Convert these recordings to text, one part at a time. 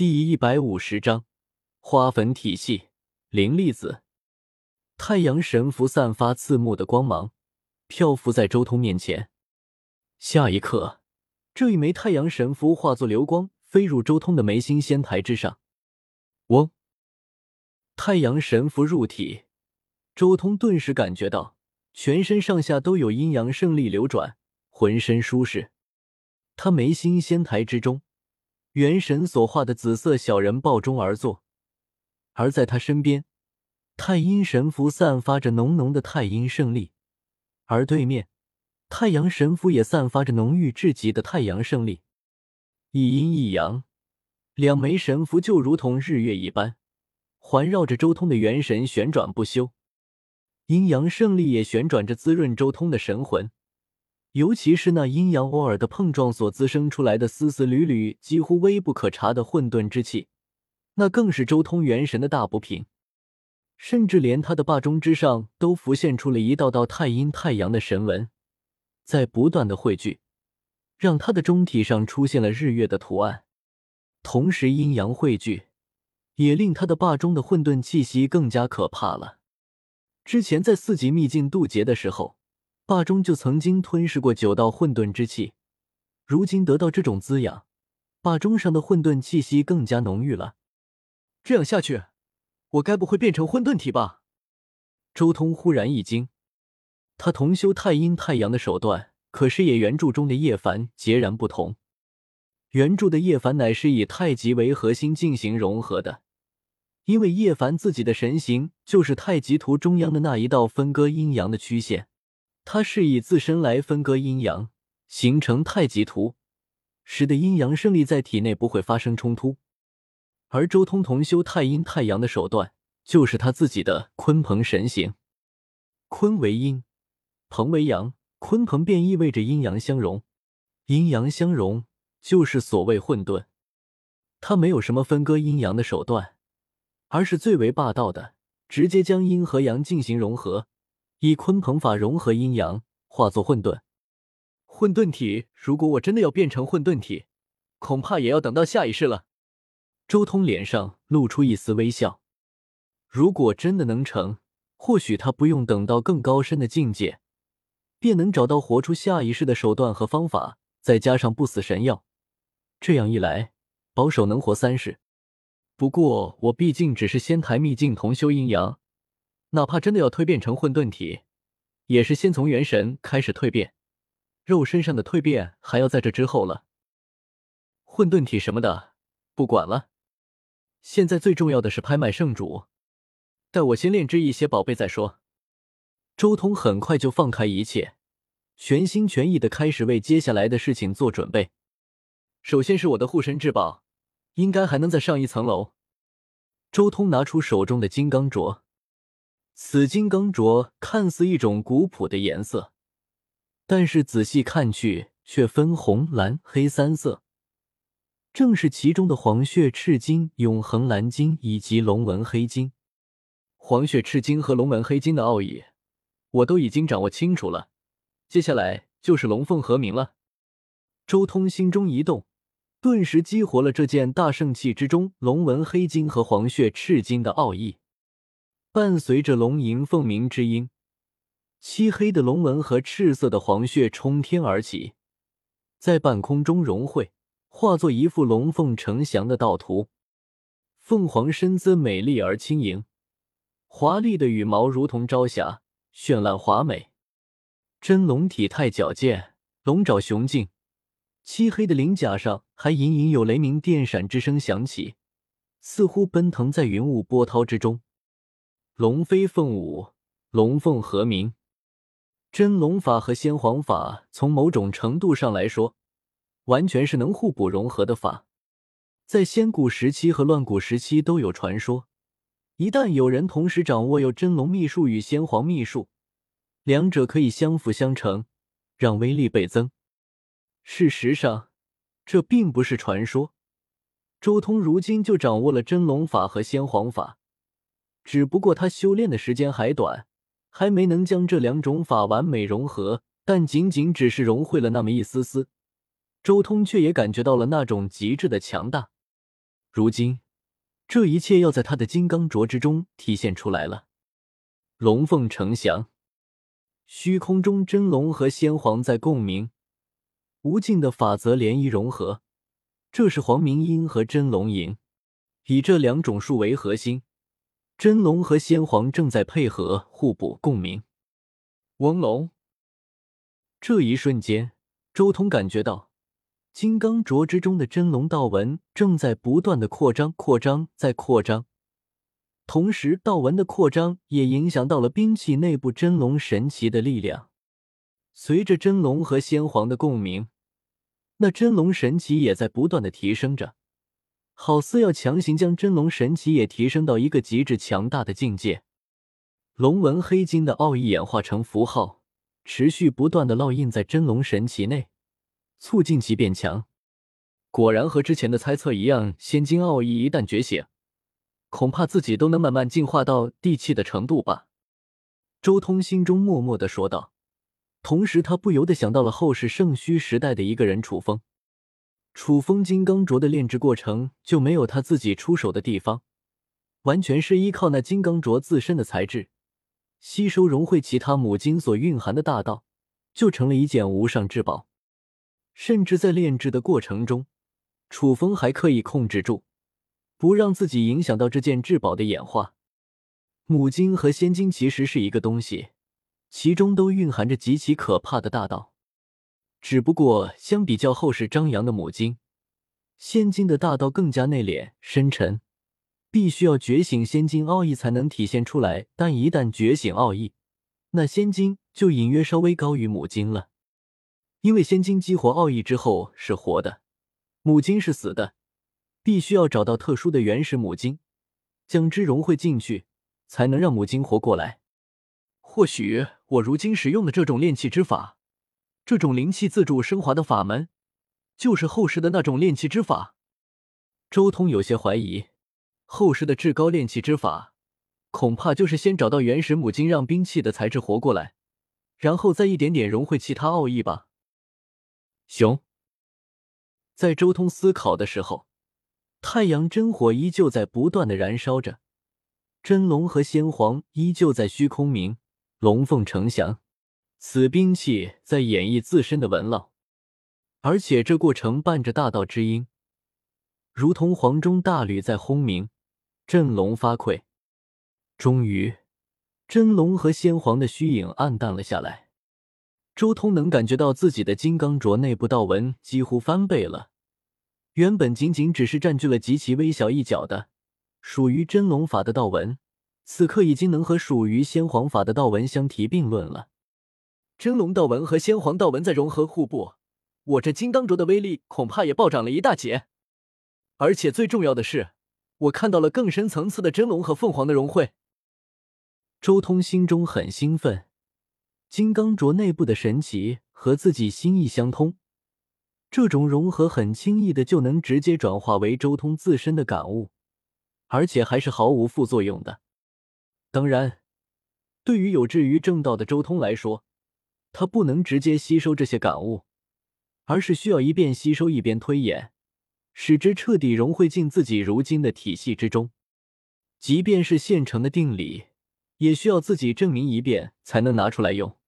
第一百五十章，花粉体系，灵粒子，太阳神符散发刺目的光芒，漂浮在周通面前。下一刻，这一枚太阳神符化作流光，飞入周通的眉心仙台之上。嗡！太阳神符入体，周通顿时感觉到全身上下都有阴阳胜利流转，浑身舒适。他眉心仙台之中。元神所化的紫色小人抱中而坐，而在他身边，太阴神符散发着浓浓的太阴胜利，而对面，太阳神符也散发着浓郁至极的太阳胜利。一阴一阳，两枚神符就如同日月一般，环绕着周通的元神旋转不休。阴阳胜利也旋转着滋润周通的神魂。尤其是那阴阳偶尔的碰撞所滋生出来的丝丝缕缕、几乎微不可察的混沌之气，那更是周通元神的大补品。甚至连他的霸中之上都浮现出了一道道太阴太阳的神纹，在不断的汇聚，让他的中体上出现了日月的图案。同时，阴阳汇聚，也令他的霸中的混沌气息更加可怕了。之前在四级秘境渡劫的时候。霸中就曾经吞噬过九道混沌之气，如今得到这种滋养，霸中上的混沌气息更加浓郁了。这样下去，我该不会变成混沌体吧？周通忽然一惊，他同修太阴太阳的手段，可是也原著中的叶凡截然不同。原著的叶凡乃是以太极为核心进行融合的，因为叶凡自己的神形就是太极图中央的那一道分割阴阳的曲线。他是以自身来分割阴阳，形成太极图，使得阴阳胜利在体内不会发生冲突。而周通同修太阴太阳的手段，就是他自己的鲲鹏神形。鲲为阴，鹏为阳，鲲鹏便意味着阴阳相融。阴阳相融，就是所谓混沌。他没有什么分割阴阳的手段，而是最为霸道的，直接将阴和阳进行融合。以鲲鹏法融合阴阳，化作混沌。混沌体，如果我真的要变成混沌体，恐怕也要等到下一世了。周通脸上露出一丝微笑。如果真的能成，或许他不用等到更高深的境界，便能找到活出下一世的手段和方法，再加上不死神药，这样一来，保守能活三世。不过我毕竟只是仙台秘境同修阴阳。哪怕真的要蜕变成混沌体，也是先从元神开始蜕变，肉身上的蜕变还要在这之后了。混沌体什么的不管了，现在最重要的是拍卖圣主，待我先炼制一些宝贝再说。周通很快就放开一切，全心全意的开始为接下来的事情做准备。首先是我的护身至宝，应该还能再上一层楼。周通拿出手中的金刚镯。此金刚镯看似一种古朴的颜色，但是仔细看去却分红、蓝、黑三色，正是其中的黄血赤金、永恒蓝金以及龙纹黑金。黄血赤金和龙纹黑金的奥义，我都已经掌握清楚了，接下来就是龙凤和鸣了。周通心中一动，顿时激活了这件大圣器之中龙纹黑金和黄血赤金的奥义。伴随着龙吟凤鸣之音，漆黑的龙纹和赤色的黄血冲天而起，在半空中融汇，化作一幅龙凤呈祥的道图。凤凰身姿美丽而轻盈，华丽的羽毛如同朝霞，绚烂华美。真龙体态矫健，龙爪雄劲，漆黑的鳞甲上还隐隐有雷鸣电闪之声响起，似乎奔腾在云雾波涛之中。龙飞凤舞，龙凤和鸣。真龙法和先皇法，从某种程度上来说，完全是能互补融合的法。在仙古时期和乱古时期都有传说，一旦有人同时掌握有真龙秘术与先皇秘术，两者可以相辅相成，让威力倍增。事实上，这并不是传说。周通如今就掌握了真龙法和先皇法。只不过他修炼的时间还短，还没能将这两种法完美融合。但仅仅只是融汇了那么一丝丝，周通却也感觉到了那种极致的强大。如今，这一切要在他的金刚镯之中体现出来了。龙凤呈祥，虚空中真龙和仙皇在共鸣，无尽的法则涟漪融合。这是黄明英和真龙吟，以这两种术为核心，真龙和先皇正在配合、互补、共鸣。翁龙，这一瞬间，周通感觉到。金刚镯之中的真龙道纹正在不断的扩张，扩张，再扩张。同时，道纹的扩张也影响到了兵器内部真龙神奇的力量。随着真龙和仙皇的共鸣，那真龙神奇也在不断的提升着，好似要强行将真龙神奇也提升到一个极致强大的境界。龙纹黑金的奥义演化成符号，持续不断的烙印在真龙神奇内。促进其变强，果然和之前的猜测一样，仙金奥义一旦觉醒，恐怕自己都能慢慢进化到地气的程度吧。周通心中默默的说道，同时他不由得想到了后世圣虚时代的一个人楚风。楚风金刚镯的炼制过程就没有他自己出手的地方，完全是依靠那金刚镯自身的材质，吸收融汇其他母金所蕴含的大道，就成了一件无上至宝。甚至在炼制的过程中，楚风还刻意控制住，不让自己影响到这件至宝的演化。母金和仙金其实是一个东西，其中都蕴含着极其可怕的大道。只不过相比较后世张扬的母金，仙金的大道更加内敛深沉，必须要觉醒仙金奥义才能体现出来。但一旦觉醒奥义，那仙金就隐约稍微高于母金了。因为仙金激活奥义之后是活的，母金是死的，必须要找到特殊的原始母金，将之融汇进去，才能让母金活过来。或许我如今使用的这种炼气之法，这种灵气自主升华的法门，就是后世的那种炼气之法。周通有些怀疑，后世的至高炼气之法，恐怕就是先找到原始母金，让兵器的材质活过来，然后再一点点融汇其他奥义吧。熊，在周通思考的时候，太阳真火依旧在不断的燃烧着，真龙和仙皇依旧在虚空鸣，龙凤呈祥。此兵器在演绎自身的纹烙，而且这过程伴着大道之音，如同黄钟大吕在轰鸣，振聋发聩。终于，真龙和仙皇的虚影暗淡了下来。周通能感觉到自己的金刚镯内部道纹几乎翻倍了，原本仅仅只是占据了极其微小一角的属于真龙法的道纹，此刻已经能和属于仙皇法的道纹相提并论了。真龙道纹和先皇道纹在融合互补，我这金刚镯的威力恐怕也暴涨了一大截。而且最重要的是，我看到了更深层次的真龙和凤凰的融汇。周通心中很兴奋。金刚镯内部的神奇和自己心意相通，这种融合很轻易的就能直接转化为周通自身的感悟，而且还是毫无副作用的。当然，对于有志于正道的周通来说，他不能直接吸收这些感悟，而是需要一边吸收一边推演，使之彻底融汇进自己如今的体系之中。即便是现成的定理，也需要自己证明一遍才能拿出来用。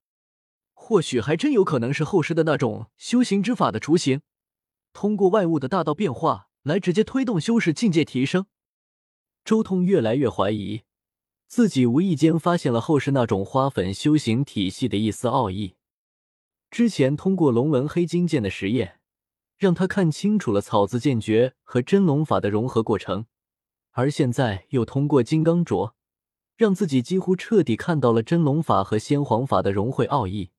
或许还真有可能是后世的那种修行之法的雏形，通过外物的大道变化来直接推动修士境界提升。周通越来越怀疑，自己无意间发现了后世那种花粉修行体系的一丝奥义。之前通过龙纹黑金剑的实验，让他看清楚了草字剑诀和真龙法的融合过程，而现在又通过金刚镯，让自己几乎彻底看到了真龙法和仙皇法的融汇奥义。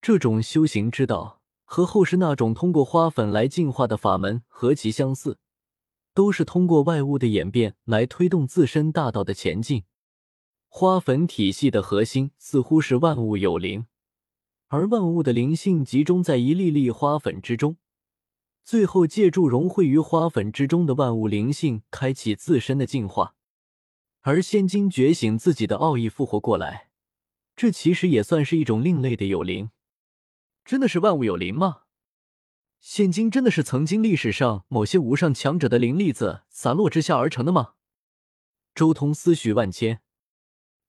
这种修行之道和后世那种通过花粉来进化的法门何其相似，都是通过外物的演变来推动自身大道的前进。花粉体系的核心似乎是万物有灵，而万物的灵性集中在一粒粒花粉之中，最后借助融汇于花粉之中的万物灵性，开启自身的进化。而仙金觉醒自己的奥义，复活过来，这其实也算是一种另类的有灵。真的是万物有灵吗？仙金真的是曾经历史上某些无上强者的灵粒子散落之下而成的吗？周通思绪万千。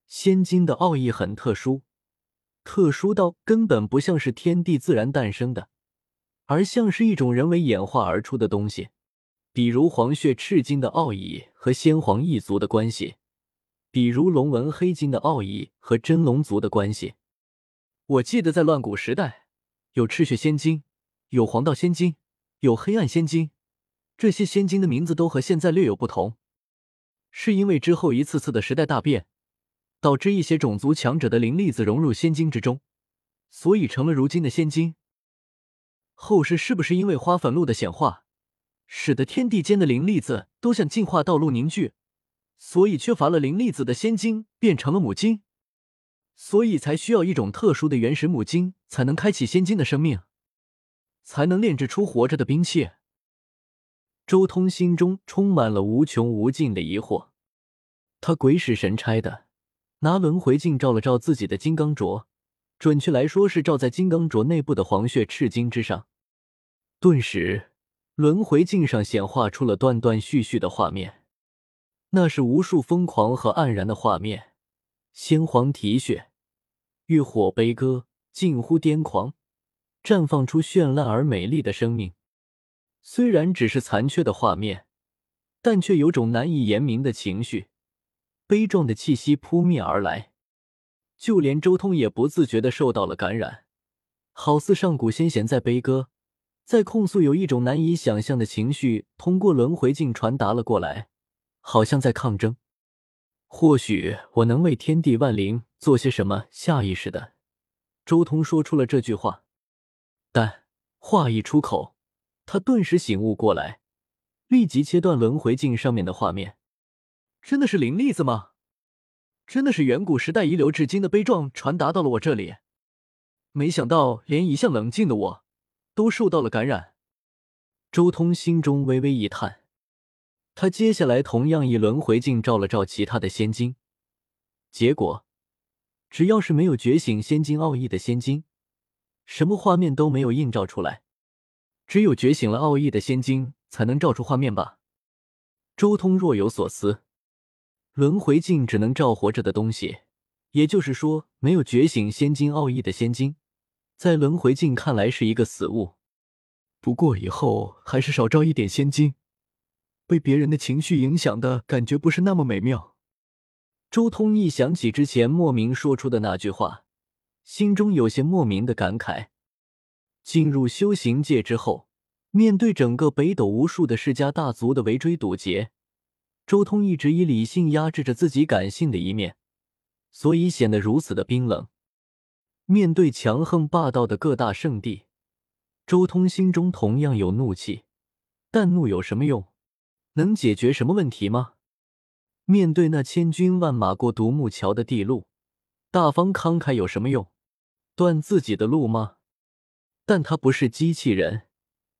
仙金的奥义很特殊，特殊到根本不像是天地自然诞生的，而像是一种人为演化而出的东西。比如黄血赤金的奥义和先皇一族的关系，比如龙纹黑金的奥义和真龙族的关系。我记得在乱古时代，有赤血仙金，有黄道仙金，有黑暗仙金，这些仙金的名字都和现在略有不同，是因为之后一次次的时代大变，导致一些种族强者的灵粒子融入仙金之中，所以成了如今的仙金。后世是不是因为花粉露的显化，使得天地间的灵粒子都向进化道路凝聚，所以缺乏了灵粒子的仙金变成了母金？所以才需要一种特殊的原始母精，才能开启仙金的生命，才能炼制出活着的兵器。周通心中充满了无穷无尽的疑惑。他鬼使神差的拿轮回镜照了照自己的金刚镯，准确来说是照在金刚镯内部的黄血赤金之上。顿时，轮回镜上显化出了断断续续的画面，那是无数疯狂和黯然的画面。鲜黄啼血，欲火悲歌，近乎癫狂，绽放出绚烂而美丽的生命。虽然只是残缺的画面，但却有种难以言明的情绪，悲壮的气息扑面而来。就连周通也不自觉的受到了感染，好似上古先贤在悲歌，在控诉，有一种难以想象的情绪通过轮回镜传达了过来，好像在抗争。或许我能为天地万灵做些什么。下意识的，周通说出了这句话，但话一出口，他顿时醒悟过来，立即切断轮回镜上面的画面。真的是灵粒子吗？真的是远古时代遗留至今的悲壮传达到了我这里？没想到连一向冷静的我，都受到了感染。周通心中微微一叹。他接下来同样以轮回镜照了照其他的仙晶，结果，只要是没有觉醒仙金奥义的仙晶，什么画面都没有映照出来。只有觉醒了奥义的仙晶才能照出画面吧？周通若有所思，轮回镜只能照活着的东西，也就是说，没有觉醒仙金奥义的仙金，在轮回镜看来是一个死物。不过以后还是少照一点仙金。被别人的情绪影响的感觉不是那么美妙。周通一想起之前莫名说出的那句话，心中有些莫名的感慨。进入修行界之后，面对整个北斗无数的世家大族的围追堵截，周通一直以理性压制着自己感性的一面，所以显得如此的冰冷。面对强横霸道的各大圣地，周通心中同样有怒气，但怒有什么用？能解决什么问题吗？面对那千军万马过独木桥的地路，大方慷慨有什么用？断自己的路吗？但他不是机器人，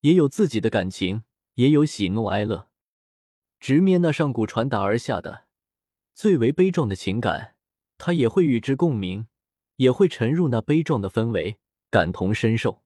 也有自己的感情，也有喜怒哀乐。直面那上古传达而下的最为悲壮的情感，他也会与之共鸣，也会沉入那悲壮的氛围，感同身受。